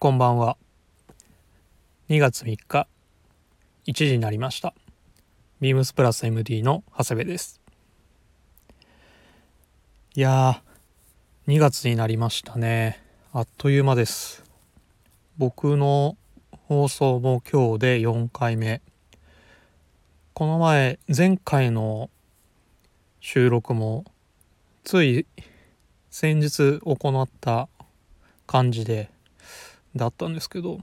こんばんは。2月3日、1時になりました。ビームスプラス MD の長谷部です。いやー、2月になりましたね。あっという間です。僕の放送も今日で4回目。この前、前回の収録も、つい先日行った感じで、だったんですけど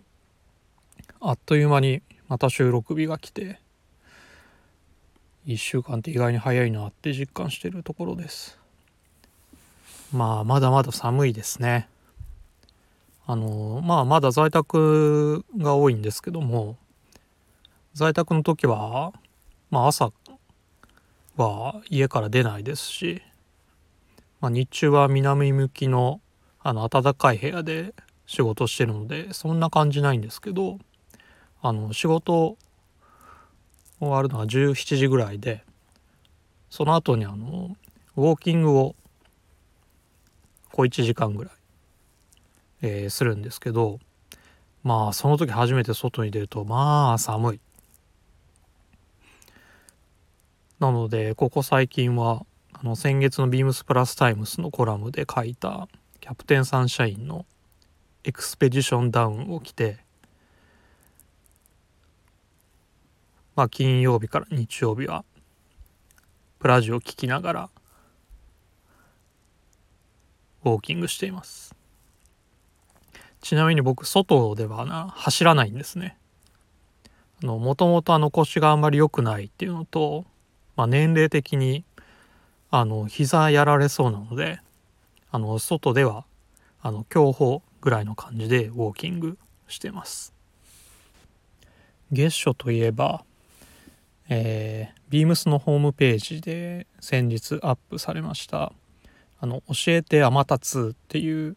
あっという間にまた収録日が来て1週間って意外に早いなって実感してるところです。まあまだまだ寒いですね。あのまあまだ在宅が多いんですけども在宅の時はまあ朝は家から出ないですし、まあ、日中は南向きのあの暖かい部屋で仕事してるのでそんな感じないんですけどあの仕事終わるのが17時ぐらいでその後にあのウォーキングを小1時間ぐらい、えー、するんですけどまあその時初めて外に出るとまあ寒い。なのでここ最近はあの先月のビームスプラスタイムスのコラムで書いたキャプテンサンシャインのエクスペディションダウンを着てまあ金曜日から日曜日はプラジオを聴きながらウォーキングしています。ちなみに僕外ではな走らないんですね。もともとあの腰があんまり良くないっていうのと、まあ、年齢的にあの膝やられそうなのであの外ではあの強歩ぐらいの感じでウォーキングしてます。月初といえばえー、ビームスのホームページで先日アップされました「あの教えて天達」っていう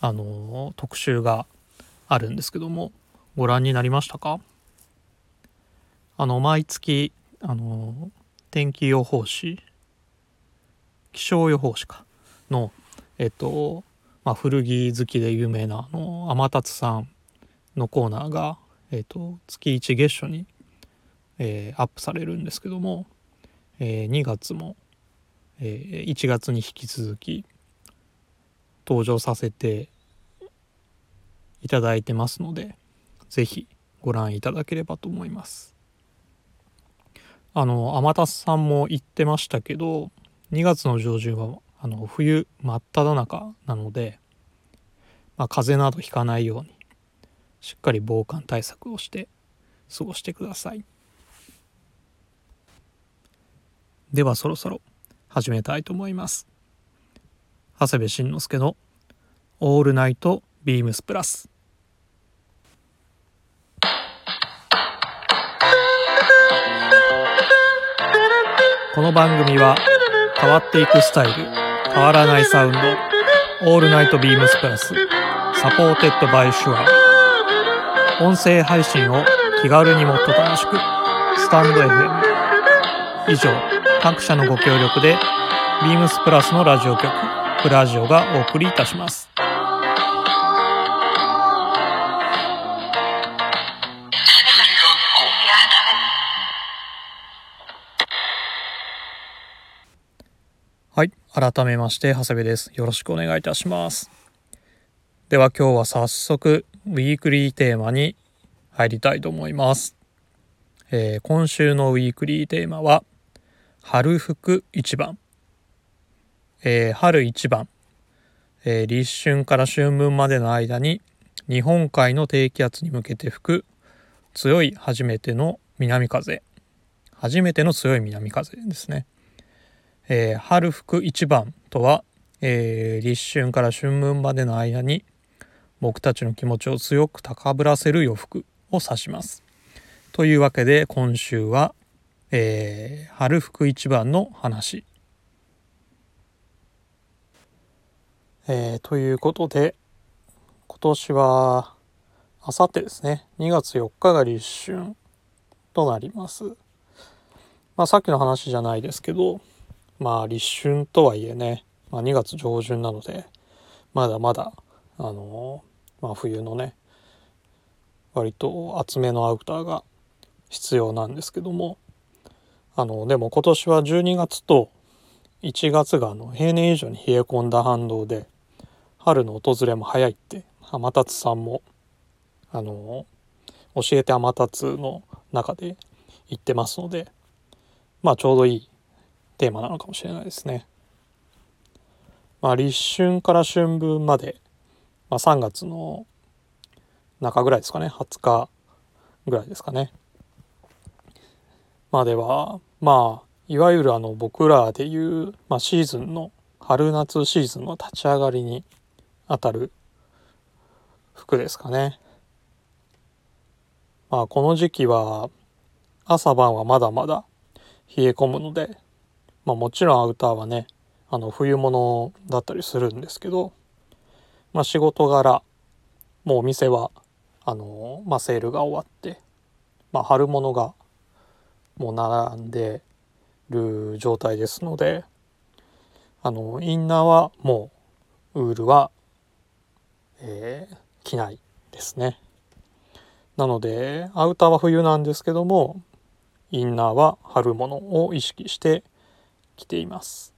あの特集があるんですけどもご覧になりましたか？あの毎月あの天気予報士気象予報士かのえっとまあ、古着好きで有名なあの天達さんのコーナーが、えーと、月1月初に、えー、アップされるんですけども、えー、2月も、えー、1月に引き続き登場させていただいてますので是非ご覧いただければと思います。あの天達さんも言ってましたけど2月の上旬はあの冬真っ只中なので、まあ、風邪などひかないようにしっかり防寒対策をして過ごしてください。ではそろそろ始めたいと思います。長谷部慎之介の「 All Night BEAMS+」この番組は変わっていくスタイル変わらないサウンド、 All Night BEAMS+、Supported by SHURE。音声配信を気軽にもっと楽しく、スタンド FM。以上、各社のご協力で、ビームスプラスのラジオ局、プラジオがお送りいたします。改めまして、長谷部です。よろしくお願いいたします。では今日は早速、ウィークリーテーマに入りたいと思います。えー、今週のウィークリーテーマは、春服一番。えー、春一番。えー、立春から春分までの間に、日本海の低気圧に向けて吹く強い初めての南風。初めての強い南風ですね。えー、春服一番とは、えー、立春から春分までの間に僕たちの気持ちを強く高ぶらせる洋服を指します。というわけで今週は、えー、春服一番の話。えー、ということで今年はあさってですね2月4日が立春となります。まあさっきの話じゃないですけどまあ立春とはいえね、まあ、2月上旬なのでまだまだあのまあ、冬のね割と厚めのアウターが必要なんですけどもあのでも今年は12月と1月があの平年以上に冷え込んだ反動で春の訪れも早いって天達さんもあの教えて天達の中で言ってますのでまあちょうどいいテーマなのかもしれないですね。まあ、立春から春分まで、まあ、3月の中ぐらいですかね20日ぐらいですかねまではまあいわゆるあの僕らでいう、まあ、シーズンの春夏シーズンの立ち上がりにあたる服ですかね。まあこの時期は朝晩はまだまだ冷え込むので、まあ、もちろんアウターはねあの冬物だったりするんですけど、まあ、仕事柄もうお店はあの、まあ、セールが終わって、まあ、春物がもう並んでる状態ですのであのインナーはもうウールは、えー、着ないですね。なのでアウターは冬なんですけどもインナーは春物を意識して着ています。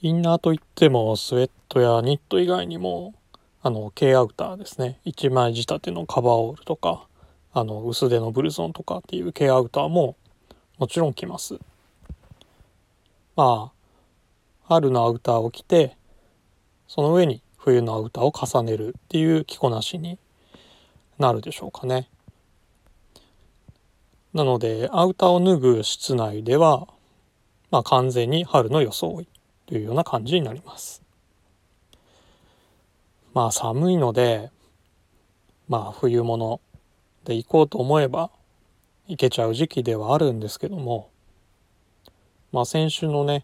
インナーといってもスウェットやニット以外にもあの軽アウターですね。1枚仕立てのカバーオールとかあの薄手のブルゾンとかっていう軽アウターももちろん着ます。まあ春のアウターを着てその上に冬のアウターを重ねるっていう着こなしになるでしょうかね。なのでアウターを脱ぐ室内ではまあ完全に春の装いというような感じになります。まあ寒いのでまあ冬物で行こうと思えば行けちゃう時期ではあるんですけどもまあ先週のね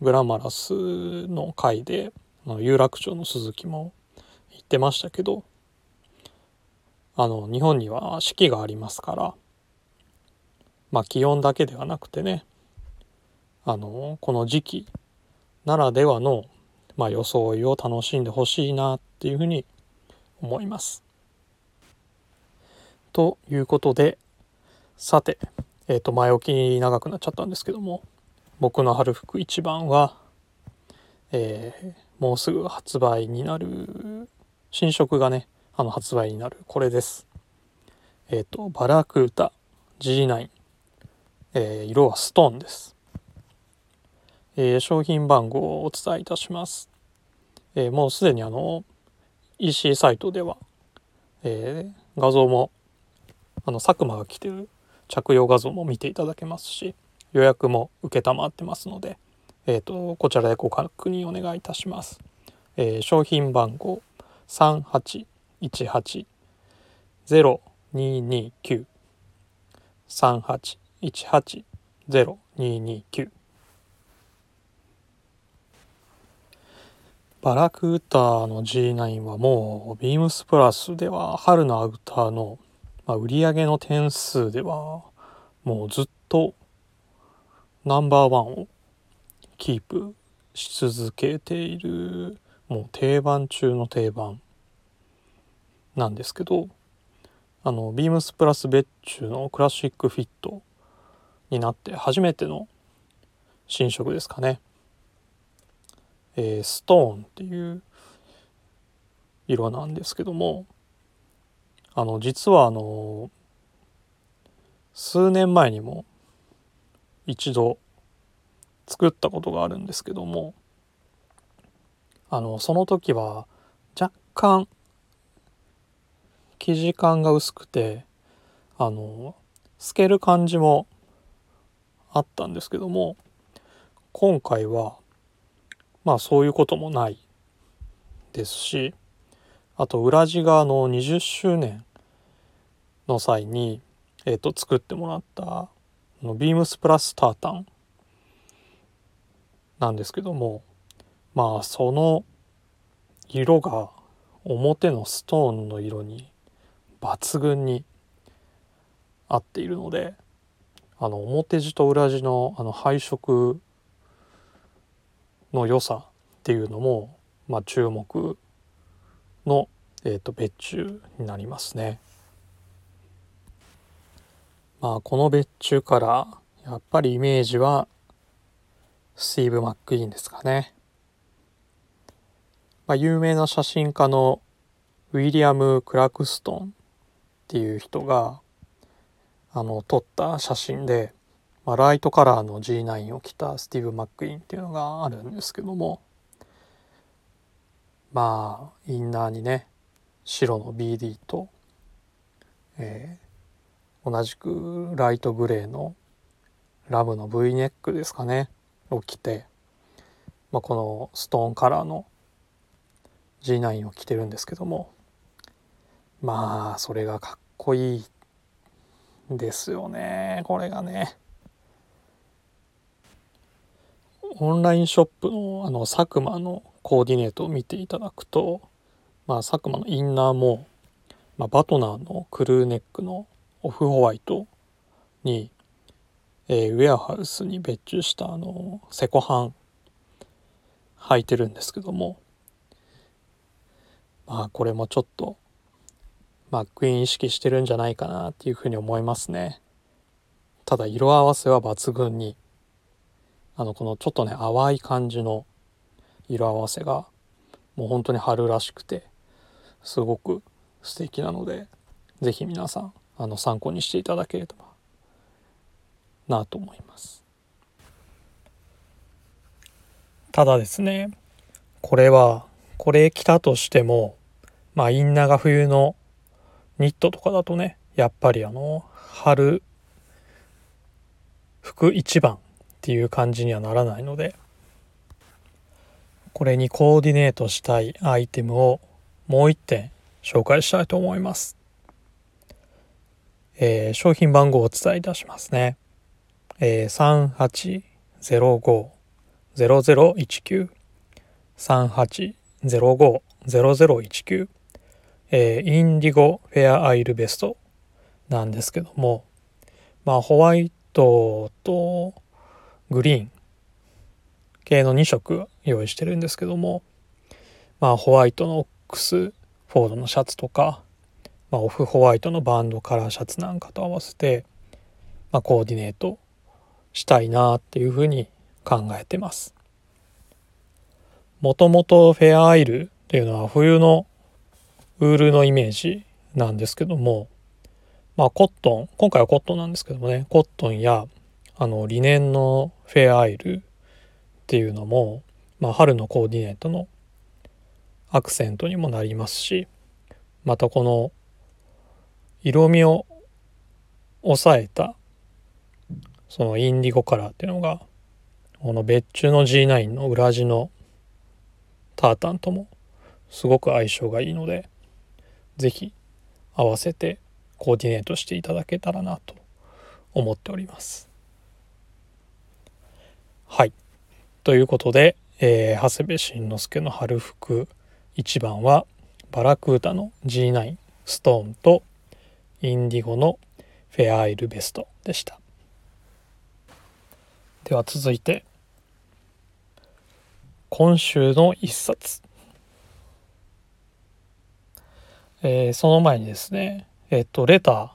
グラマラスの回で有楽町の鈴木も言ってましたけどあの日本には四季がありますからまあ気温だけではなくてねあのこの時期ならではの、まあ、装いを楽しんでほしいなっていうふうに思います。ということでさて、えー、と前置きに長くなっちゃったんですけども僕の春服一番は、えー、もうすぐ発売になる新色がねあの発売になるこれです。えっ、ー、とバラクータ G9、えー、色はストーンです。えー、商品番号をお伝えいたします。えー、もうすでにあの EC サイトでは、えー、画像もあの佐久間が着てる着用画像も見ていただけますし予約も承ってますので、えーと、こちらでご確認お願いいたします。えー、商品番号3818-0229 180229バラクーターの G9 はもうビームスプラスでは春のアウターの、まあ、売り上げの点数ではもうずっとナンバーワンをキープし続けているもう定番中の定番なんですけどあのビームスプラス別注のクラシックフィットになって初めての新色ですかね。えー、ストーンっていう色なんですけどもあの実はあの数年前にも一度作ったことがあるんですけどもあのその時は若干生地感が薄くてあの透ける感じもあったんですけども今回はまあそういうこともないですしあと裏地がの20周年の際に、えー、と作ってもらったのビームスプラスタータンなんですけどもまあその色が表のストーンの色に抜群に合っているのであの表地と裏地のあの配色の良さっていうのも、まあ、注目の、えーと、別注になりますね。まあこの別注からやっぱりイメージはスティーブ・マック・イーンですかね。まあ、有名な写真家のウィリアム・クラクストンっていう人があの撮った写真で、まあ、ライトカラーの G9 を着たスティーブ・マック・イーンっていうのがあるんですけどもまあインナーにね白の BD と、えー、同じくライトグレーのラムの V ネックですかねを着て、まあ、このストーンカラーの G9 を着てるんですけどもまあそれがかっこいいってですよねこれがね。オンラインショップのあの佐久間のコーディネートを見ていただくと、まあ、佐久間のインナーも、まあ、バトナーのクルーネックのオフホワイトに、えー、ウェアハウスに別注したあのセコハン履いてるんですけどもまあこれもちょっとマックイン意識してるんじゃないかなっていうふうに思いますね。ただ色合わせは抜群にあのこのちょっとね淡い感じの色合わせがもう本当に春らしくてすごく素敵なので是非皆さんあの参考にしていただければなと思います。ただですねこれはこれ着たとしてもまあインナーが冬のニットとかだとねやっぱりあの春服一番っていう感じにはならないのでこれにコーディネートしたいアイテムをもう一点紹介したいと思います、えー、商品番号をお伝えいたしますね、えー、3805-0019 3805-0019えー、インディゴフェアアイルベストなんですけどもまあホワイトとグリーン系の2色用意してるんですけどもまあホワイトのオックスフォードのシャツとか、まあ、オフホワイトのバンドカラーシャツなんかと合わせて、まあ、コーディネートしたいなっていうふうに考えてます。もともとフェアアイルっていうのは冬のウールのイメージなんですけどもまあコットン今回はコットンなんですけどもねコットンやあのリネンのフェアアイルっていうのも、まあ、春のコーディネートのアクセントにもなりますしまたこの色味を抑えたそのインディゴカラーっていうのがこの別注の G9 の裏地のタータンともすごく相性がいいので是非合わせてコーディネートしていただけたらなと思っております。はい。ということで、えー、長谷部慎之介の春服1番はバラクータの G9 ストーンとインディゴのフェアアイルベストでした。では続いて今週の一冊えー、その前にですね、えっ、と、レター、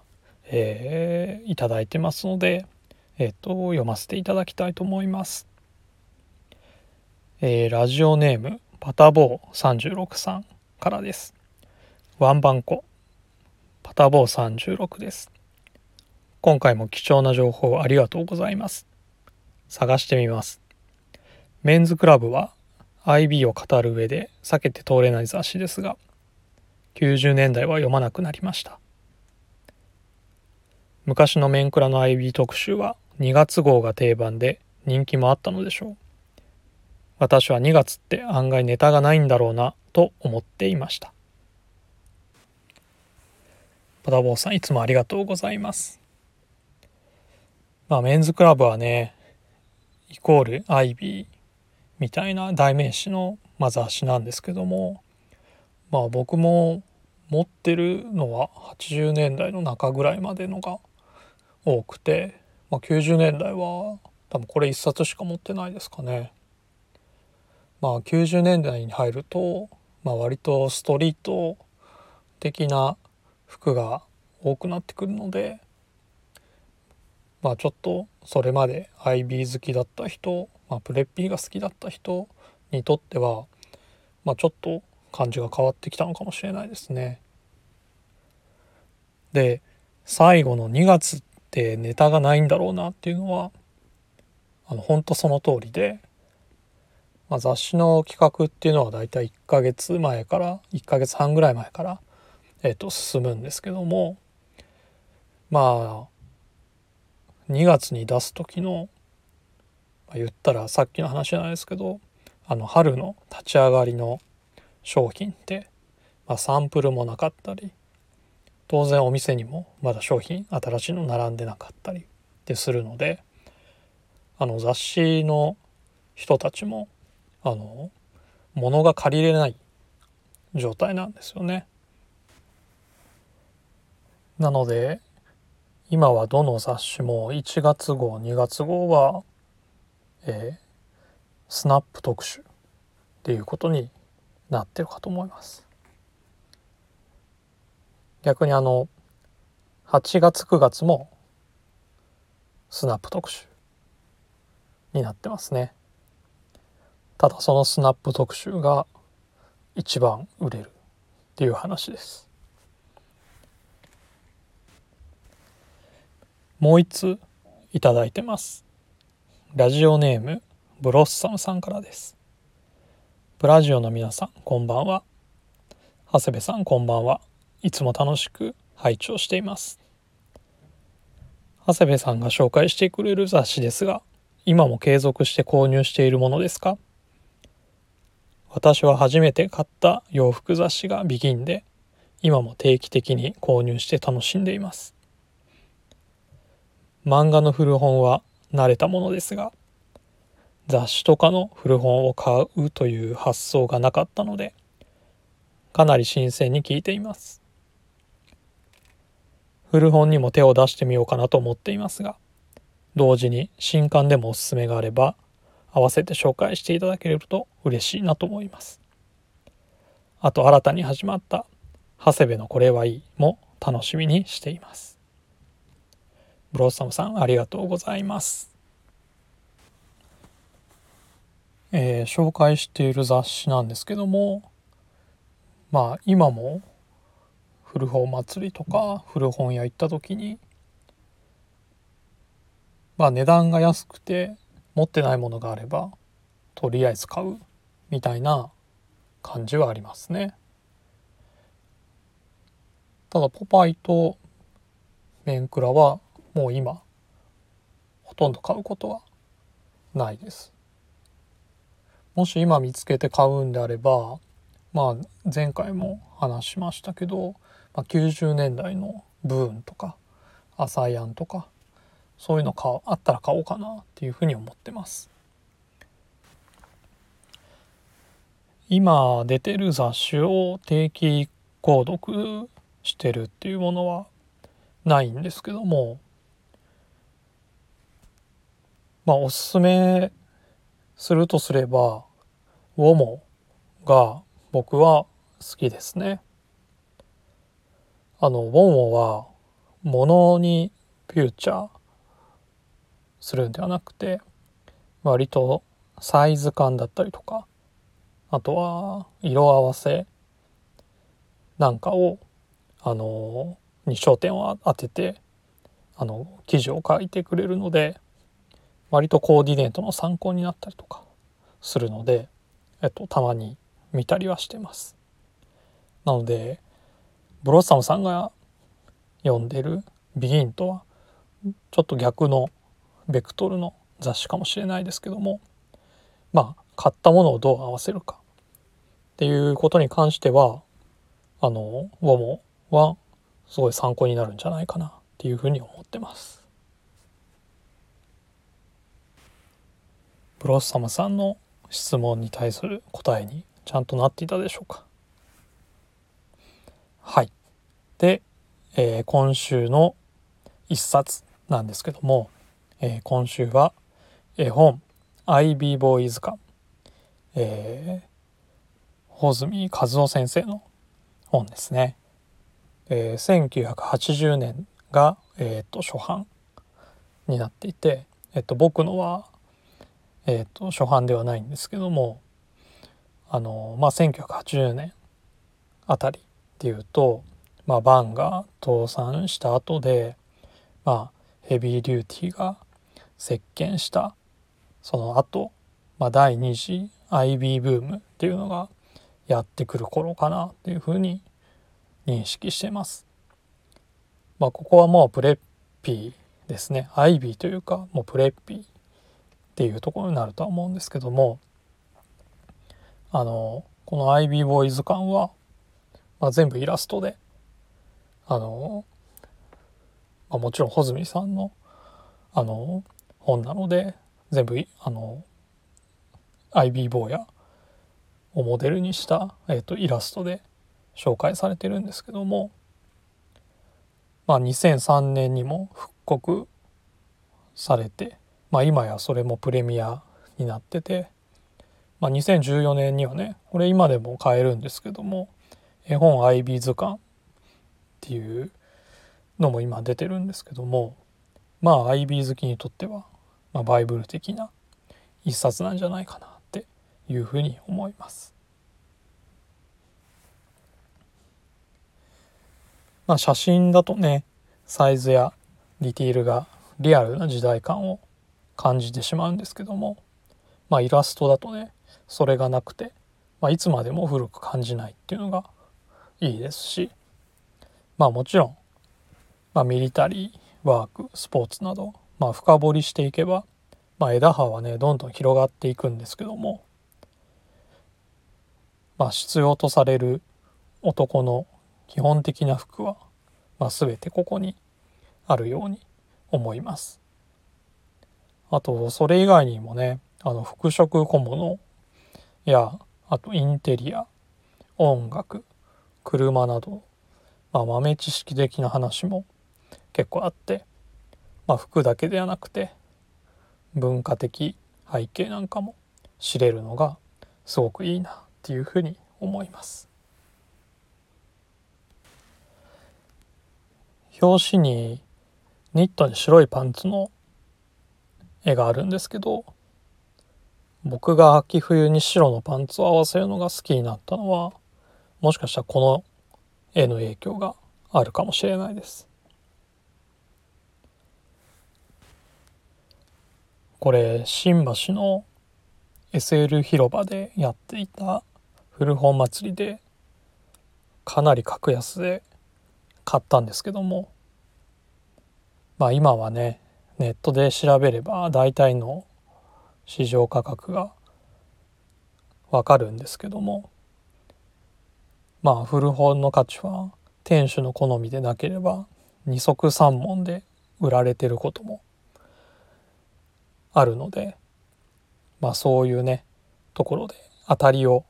えー、いただいてますので、えっ、と、読ませていただきたいと思います。えー、ラジオネーム、パタボー36さんからです。ワンバンコ、パタボー36です。今回も貴重な情報ありがとうございます。探してみます。メンズクラブは IB を語る上で避けて通れない雑誌ですが、90年代は読まなくなりました。昔のメンクラの IB 特集は2月号が定番で人気もあったのでしょう。私は2月って案外ネタがないんだろうなと思っていました。パタボーさんいつもありがとうございます。まあメンズクラブはねイコール IB みたいな代名詞のま雑誌なんですけどもまあ僕も持ってるのは80年代の中ぐらいまでのが多くて、まあ、90年代は多分これ1冊しか持ってないですかね。まあ90年代に入るとまあ、割とストリート的な服が多くなってくるのでまあちょっとそれまで IB 好きだった人、まあ、プレッピーが好きだった人にとっては、まあ、ちょっと感じが変わってきたのかもしれないですね。で最後の2月ってネタがないんだろうなっていうのはあの本当その通りで、まあ、雑誌の企画っていうのはだいたい1ヶ月前から1ヶ月半ぐらい前から、えー、と進むんですけどもまあ2月に出す時の、まあ、言ったらさっきの話じゃないですけどあの春の立ち上がりの商品って、まあ、サンプルもなかったり当然お店にもまだ商品新しいの並んでなかったりでするのであの雑誌の人たちもあの物が借りれない状態なんですよね。なので今はどの雑誌も1月号2月号は、えー、スナップ特集っていうことになってるかと思います。逆にあの8月9月もスナップ特集になってますね。ただそのスナップ特集が一番売れるっていう話です。もう一ついただいてます。ラジオネームブロッサムさんからです。ブラジオの皆さんこんばんは。長谷部さんこんばんは。いつも楽しく拝聴しています。長谷部さんが紹介してくれる雑誌ですが今も継続して購入しているものですか？私は初めて買った洋服雑誌がビギンで今も定期的に購入して楽しんでいます。漫画の古本は慣れたものですが雑誌とかの古本を買うという発想がなかったのでかなり新鮮に聞いています。古本にも手を出してみようかなと思っていますが同時に新刊でもおすすめがあれば合わせて紹介していただけると嬉しいなと思います。あと新たに始まった長谷部のこれはいいも楽しみにしています。ブロッサムさんありがとうございます。えー、紹介している雑誌なんですけどもまあ今も古本祭りとか古本屋行った時にまあ値段が安くて持ってないものがあればとりあえず買うみたいな感じはありますね。ただポパイとメンクラはもう今ほとんど買うことはないです。もし今見つけて買うんであればまあ前回も話しましたけどまあ、90年代のブーンとかアサイアンとかそういうの買あったら買おうかなっていうふうに思ってます。今出てる雑誌を定期購読してるっていうものはないんですけどもまあおすすめするとすればウォモが僕は好きですね。あのウォンウォンは物にフューチャーするんではなくて割とサイズ感だったりとかあとは色合わせなんかをあのに焦点を当ててあの記事を書いてくれるので割とコーディネートの参考になったりとかするので、えっと、たまに見たりはしてます。なのでブロッサムさんが読んでる「ビギン」とはちょっと逆のベクトルの雑誌かもしれないですけどもまあ買ったものをどう合わせるかっていうことに関してはあのウォモはすごい参考になるんじゃないかなっていうふうに思ってます。ブロッサムさんの質問に対する答えにちゃんとなっていたでしょうか。はい。で、えー、今週の一冊なんですけども、えー、今週は絵本「IB ボーイズ館」えー、穂積和夫先生の本ですね。えー、1980年が、えーと、初版になっていて、えーと、僕のは、えーと、初版ではないんですけどもあの、まあ、1980年あたりっていうと、まあ、バンが倒産した後で、まあ、ヘビーデューティーが席巻したその後、まあ第2次 IB ブームっていうのがやってくる頃かなっていうふうに認識してます。まあ、ここはもうプレッピーですね IB というかもうプレッピーっていうところになるとは思うんですけどもあのこの IB ボーイズ感は、まあ、全部イラストであの、まあ、もちろん穂積さんのあの本なので全部あの IB 坊やをモデルにした、えーと、イラストで紹介されてるんですけども、まあ、2003年にも復刻されて、まあ、今やそれもプレミアになってて、まあ、2014年にはねこれ今でも買えるんですけども絵本 IB 図鑑っていうのも今出てるんですけどもまあ IB 好きにとっては、まあ、バイブル的な一冊なんじゃないかなっていうふうに思います。まあ写真だとねサイズやディティールがリアルな時代感を感じてしまうんですけども。まあイラストだとねそれがなくて、まあ、いつまでも古く感じないっていうのがいいですし。まあもちろん、まあ、ミリタリーワークスポーツなど、まあ、深掘りしていけばまあ、枝葉はねどんどん広がっていくんですけども、まあ、必要とされる男の基本的な服は、まあ、全てここにあるように思います。あとそれ以外にもねあの服飾小物やあとインテリア音楽車など、まあ、豆知識的な話も結構あって、まあ、服だけではなくて文化的背景なんかも知れるのがすごくいいなっていうふうに思います。表紙にニットに白いパンツの絵があるんですけど僕が秋冬に白のパンツを合わせるのが好きになったのはもしかしたらこの絵の影響があるかもしれないです。これ新橋の SL 広場でやっていた古本祭りでかなり格安で買ったんですけどもまあ今はねネットで調べれば大体の市場価格がわかるんですけどもまあ古本の価値は店主の好みでなければ二足三門で売られてることもあるのでまあそういうねところで当たりを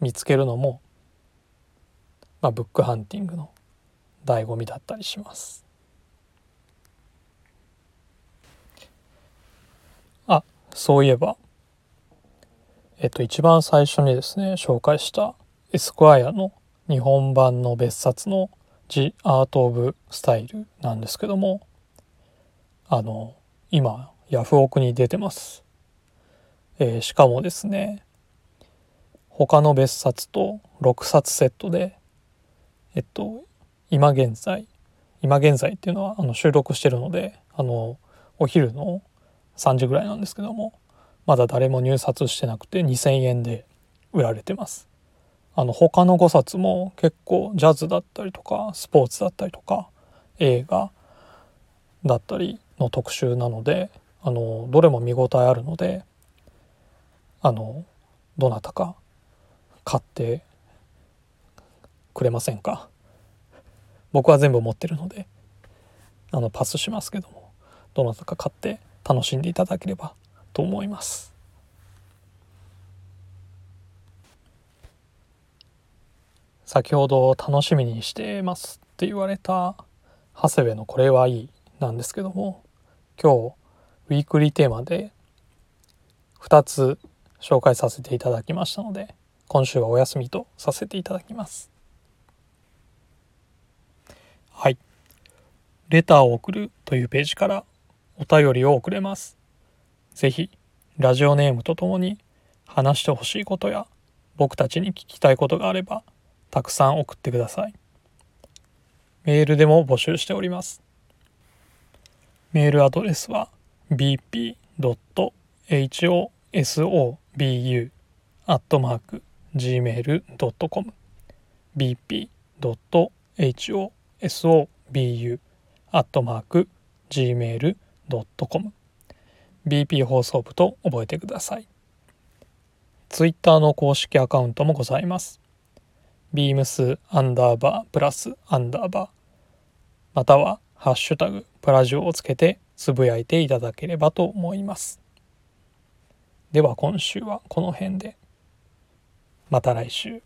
見つけるのも、まあ、ブックハンティングの醍醐味だったりします。あそういえばえっと一番最初にですね紹介したエスクワイアの日本版の別冊の「ジ・アート・オブ・スタイル」なんですけどもあの今ヤフオクに出てます。えー、しかもですね他の別冊と6冊セットでえっと今現在今現在っていうのはあの収録してるのであのお昼の3時ぐらいなんですけどもまだ誰も入札してなくて2,000円で売られてます。あの他の5冊も結構ジャズだったりとかスポーツだったりとか映画だったりの特集なのであのどれも見応えあるのであのどなたか買ってくれませんか僕は全部持ってるのであのパスしますけどもどなたか買って楽しんでいただければと思います。先ほど楽しみにしてますって言われた長谷部のこれはいいなんですけども今日ウィークリーテーマで2つ紹介させていただきましたので今週はお休みとさせていただきます。はい。レターを送るというページからお便りを送れます。ぜひラジオネームとともに話してほしいことや僕たちに聞きたいことがあればたくさん送ってください。メールでも募集しております。メールアドレスは bp.hosobu.gmail.com bp.hosobu.gmail.com BP 放送部と覚えてください。ツイッターの公式アカウントもございます。beams アンダーバープラスアンダーバーまたはハッシュタグプラジオをつけてつぶやいていただければと思います。では今週はこの辺で。また来週。